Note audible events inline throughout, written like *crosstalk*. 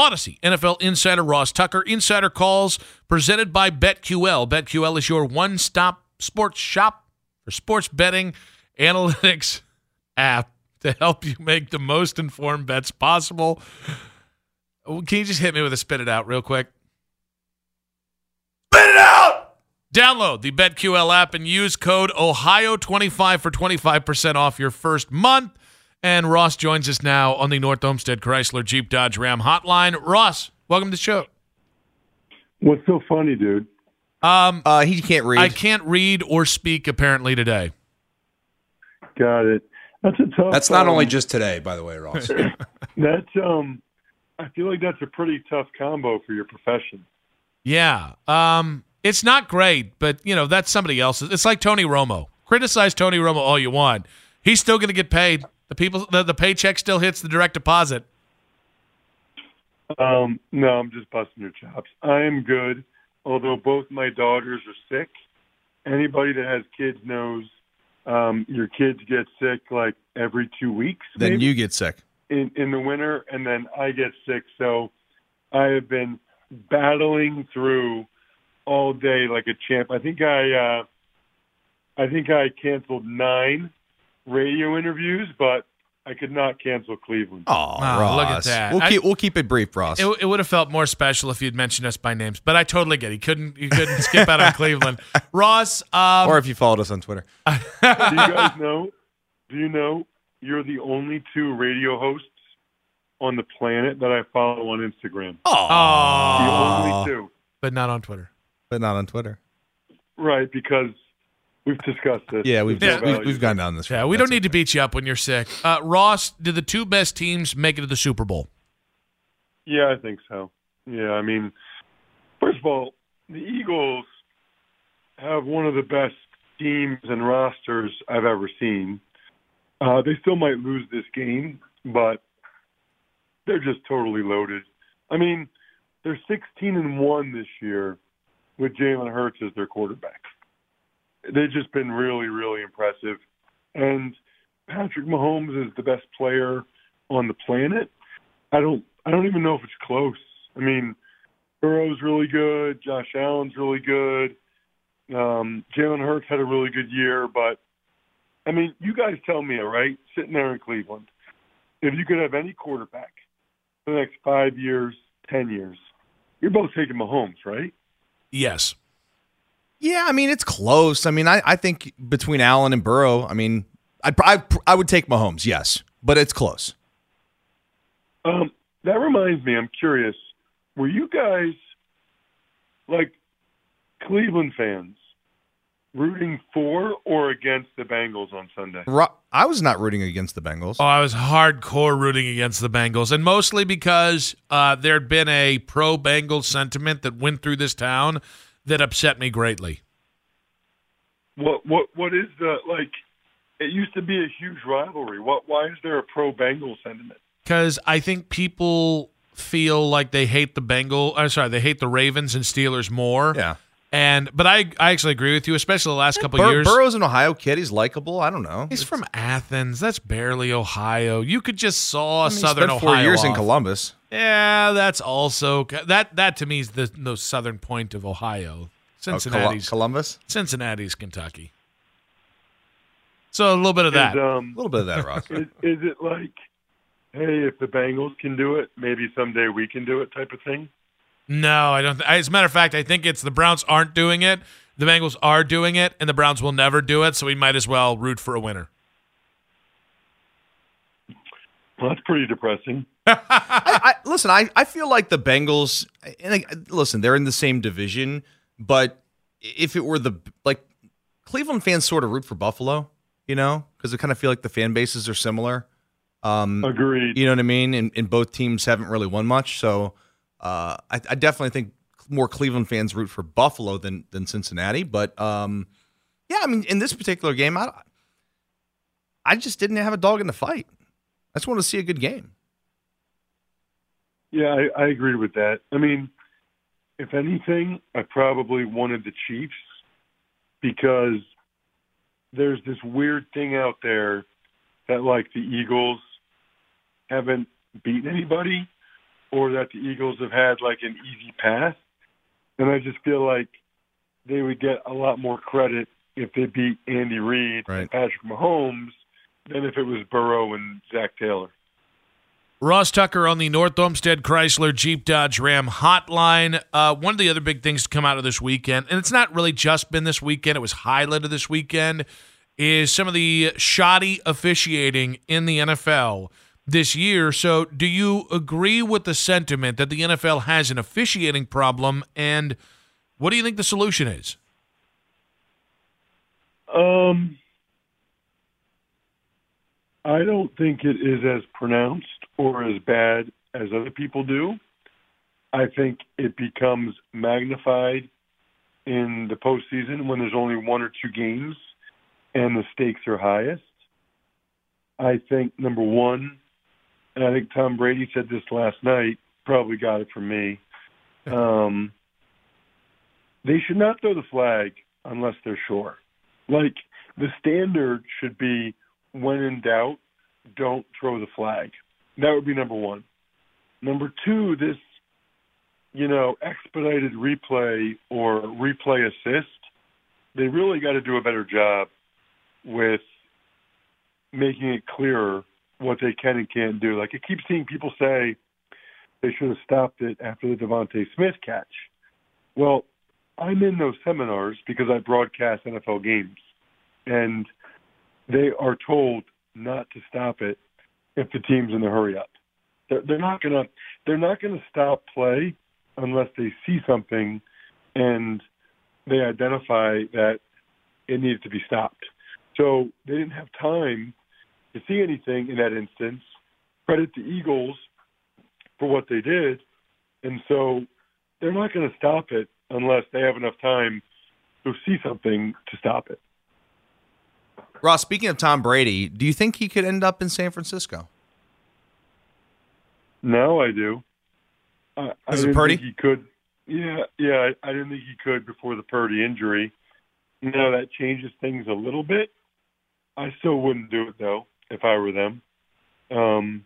Odyssey, NFL insider Ross Tucker, insider calls presented by BetQL. BetQL is your one stop sports shop for sports betting analytics *laughs* app to help you make the most informed bets possible. Can you just hit me with a spit it out real quick? Spit it out! Download the BetQL app and use code OHIO25 for 25% off your first month. And Ross joins us now on the North Olmsted Chrysler Jeep Dodge Ram hotline. Ross, welcome to the show. What's so funny, dude? Um, Uh, he can't read. I can't read or speak apparently today. Got it. That's a tough. That's not um, only just today, by the way, Ross. *laughs* That's um. I feel like that's a pretty tough combo for your profession. Yeah. Um, it's not great, but you know that's somebody else's. It's like Tony Romo. Criticize Tony Romo all you want. He's still going to get paid. The people, the, the paycheck still hits the direct deposit. Um, no, I'm just busting your chops. I am good, although both my daughters are sick. Anybody that has kids knows um, your kids get sick like every two weeks. then maybe, you get sick. in in the winter, and then I get sick. So I have been battling through all day like a champ. I think I uh, I think I canceled nine radio interviews, but I could not cancel Cleveland. Oh, Wow, look at that. We'll I- keep we'll keep it brief, Ross. It, it would have felt more special if you'd mentioned us by names, but I totally get. It. He couldn't. He couldn't *laughs* skip out on Cleveland. Ross. Um, or if you followed us on Twitter. *laughs* do you guys know? Do you know you're the only two radio hosts on the planet that I follow on Instagram? Oh, the only two, but not on Twitter. But not on Twitter. right? Because we've discussed this. Yeah, we've There's no we've, we've gone down this road. Yeah, we That's don't need to beat you up when you're sick. Uh, Ross, did the two best teams make it to the Super Bowl? Yeah, I think so. Yeah, I mean, first of all, the Eagles have one of the best teams and rosters I've ever seen. Uh, they still might lose this game, but they're just totally loaded. I mean, they're 16 and one this year with Jalen Hurts as their quarterback. They've just been really, really impressive. And Patrick Mahomes is the best player on the planet. I don't I don't even know if it's close. I mean, Burrow's really good, Josh Allen's really good. Um, Jalen Hurts had a really good year, but I mean, you guys tell me, all right, sitting there in Cleveland, if you could have any quarterback for the next five years, ten years, you're both taking Mahomes, right? Yes. Yeah, I mean it's close. I mean, I, I think between Allen and Burrow, I mean, I'd, I I would take Mahomes, yes, but it's close. Um, that reminds me, I'm curious. Were you guys like Cleveland fans rooting for or against the Bengals on Sunday? I was not rooting against the Bengals. Oh, I was hardcore rooting against the Bengals, and mostly because uh, there had been a pro Bengals sentiment that went through this town that upset me greatly. What what what is the like? It used to be a huge rivalry. What? Why is there a pro Bengal sentiment? Because I think people feel like they hate the Bengal. I'm sorry, they hate the Ravens and Steelers more. Yeah. And but I I actually agree with you, especially the last couple Bur- years. Burrow's an Ohio kid. He's likable. I don't know. He's from Athens. That's barely Ohio. You could just saw I mean, he Southern spent four Ohio. years in. Columbus. Yeah, that's also that. That to me is the the southern point of Ohio. Oh, Col- Cincinnati's Columbus. Cincinnati's Kentucky. So a little bit of that. Is, um, A little bit of that, Ross. *laughs* is, is it like hey, if the Bengals can do it, maybe someday we can do it type of thing? No, I don't. Th- as a matter of fact, I think it's the Browns aren't doing it. The Bengals are doing it, and the Browns will never do it. So we might as well root for a winner. Well, that's pretty depressing. *laughs* I, I, listen, I, I feel like the Bengals. And I, listen, they're in the same division, but if it were the like Cleveland fans sort of root for Buffalo, you know, because I kind of feel like the fan bases are similar. Um, Agreed. You know what I mean? And, and both teams haven't really won much, so uh, I, I definitely think more Cleveland fans root for Buffalo than than Cincinnati. But um, yeah, I mean, in this particular game, I I just didn't have a dog in the fight. I just want to see a good game. Yeah, I, I agree with that. I mean, if anything, I probably wanted the Chiefs because there's this weird thing out there that like the Eagles haven't beaten anybody or that the Eagles have had like an easy path. And I just feel like they would get a lot more credit if they beat Andy Reid Right. and Patrick Mahomes than if it was Burrow and Zac Taylor. Ross Tucker on the North Olmsted Chrysler Jeep Dodge Ram hotline. Uh, one of the other big things to come out of this weekend, and it's not really just been this weekend, it was highlighted this weekend, is some of the shoddy officiating in the NFL this year. So, do you agree with the sentiment that the NFL has an officiating problem, and what do you think the solution is? Um, I don't think it is as pronounced or as bad as other people do. I think it becomes magnified in the postseason when there's only one or two games and the stakes are highest. I think number one, and I think Tom Brady said this last night, probably got it from me. *laughs* Um, they should not throw the flag unless they're sure. Like the standard should be when in doubt, don't throw the flag. That would be number one. Number two, this you know expedited replay or replay assist. They really got to do a better job with making it clearer what they can and can't do. Like I keep seeing people say they should have stopped it after the DeVonta Smith catch. Well, I'm in those seminars because I broadcast NFL games, and they are told not to stop it if the team's in the hurry up. They're, they're not gonna they're not gonna stop play unless they see something and they identify that it needed to be stopped. So they didn't have time to see anything in that instance. Credit the Eagles for what they did, and so they're not going to stop it unless they have enough time to see something to stop it. Ross, speaking of Tom Brady, do you think he could end up in San Francisco? No, I do. I, I didn't Purdy? think he could. Yeah, yeah. I, I didn't think he could before the Purdy injury. Now that changes things a little bit. I still wouldn't do it though if I were them. Um,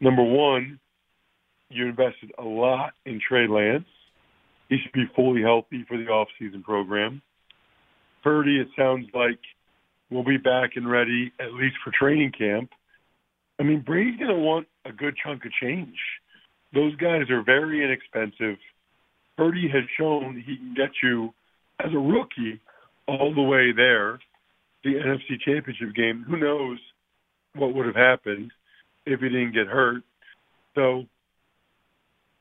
number one, you invested a lot in Trey Lance. He should be fully healthy for the off-season program. Purdy, it sounds like, will be back and ready at least for training camp. I mean, Brady's going to want a good chunk of change. Those guys are very inexpensive. Purdy has shown he can get you as a rookie all the way there. The NFC Championship game. Who knows what would have happened if he didn't get hurt? So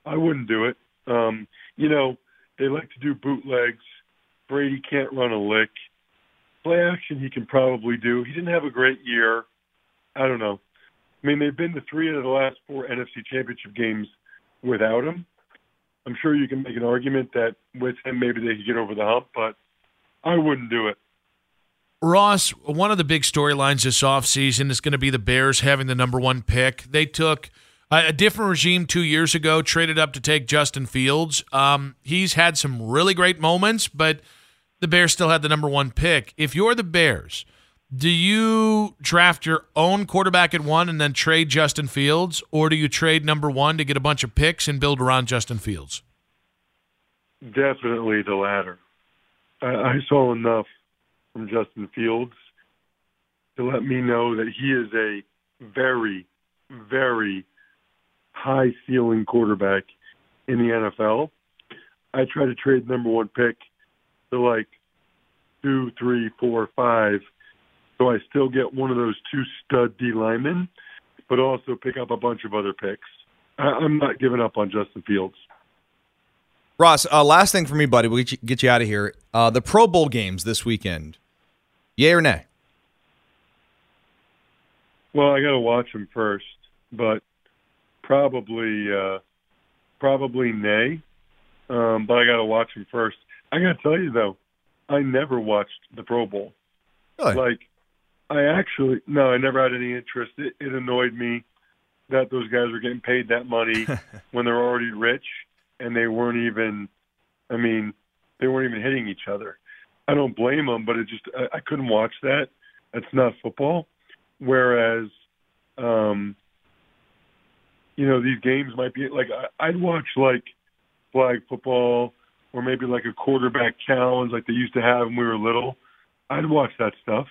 I wouldn't do it. Um, you know, they like to do bootlegs. Brady can't run a lick. Play action he can probably do. He didn't have a great year. I don't know. I mean, they've been to three out of the last four NFC Championship games without him. I'm sure you can make an argument that with him maybe they could get over the hump, but I wouldn't do it. Ross, one of the big storylines this offseason is going to be the Bears having the number one pick. They took a, different regime two years ago, traded up to take Justin Fields. Um, he's had some really great moments, but the Bears still had the number one pick. If you're the Bears, do you draft your own quarterback at one and then trade Justin Fields, or do you trade number one to get a bunch of picks and build around Justin Fields? Definitely the latter. I, I saw enough from Justin Fields to let me know that he is a very, very high ceiling quarterback in the NFL, I try to trade number one pick to like two, three, four, five. So I still get one of those two stud D linemen, but also pick up a bunch of other picks. I, I'm not giving up on Justin Fields. Ross, uh, last thing for me, buddy. We'll get you, get you out of here. Uh, the Pro Bowl games this weekend. Yay or nay? Well, I got to watch them first, but probably uh, probably nay. Um, but I got to watch them first. I got to tell you though, I never watched the Pro Bowl. Really? Like, I actually no, I never had any interest. It, it annoyed me that those guys were getting paid that money *laughs* when they're already rich and they weren't even. I mean, they weren't even hitting each other. I don't blame them, but it just I, I couldn't watch that. That's not football. Whereas, um, you know, these games might be like I, I'd watch like flag football or maybe like a quarterback challenge like they used to have when we were little. I'd watch that stuff.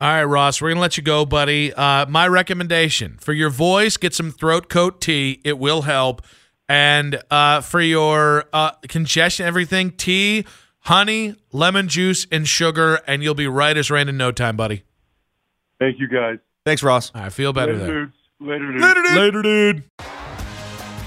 All right, Ross, we're going to let you go, buddy. Uh, my recommendation for your voice, get some throat coat tea. It will help. And uh, for your uh, congestion, everything, tea, honey, lemon juice, and sugar, and you'll be right as rain in no time, buddy. Thank you, guys. Thanks, Ross. I feel better Later, there. dudes. Later, dudes. Later, dude. Later, dude.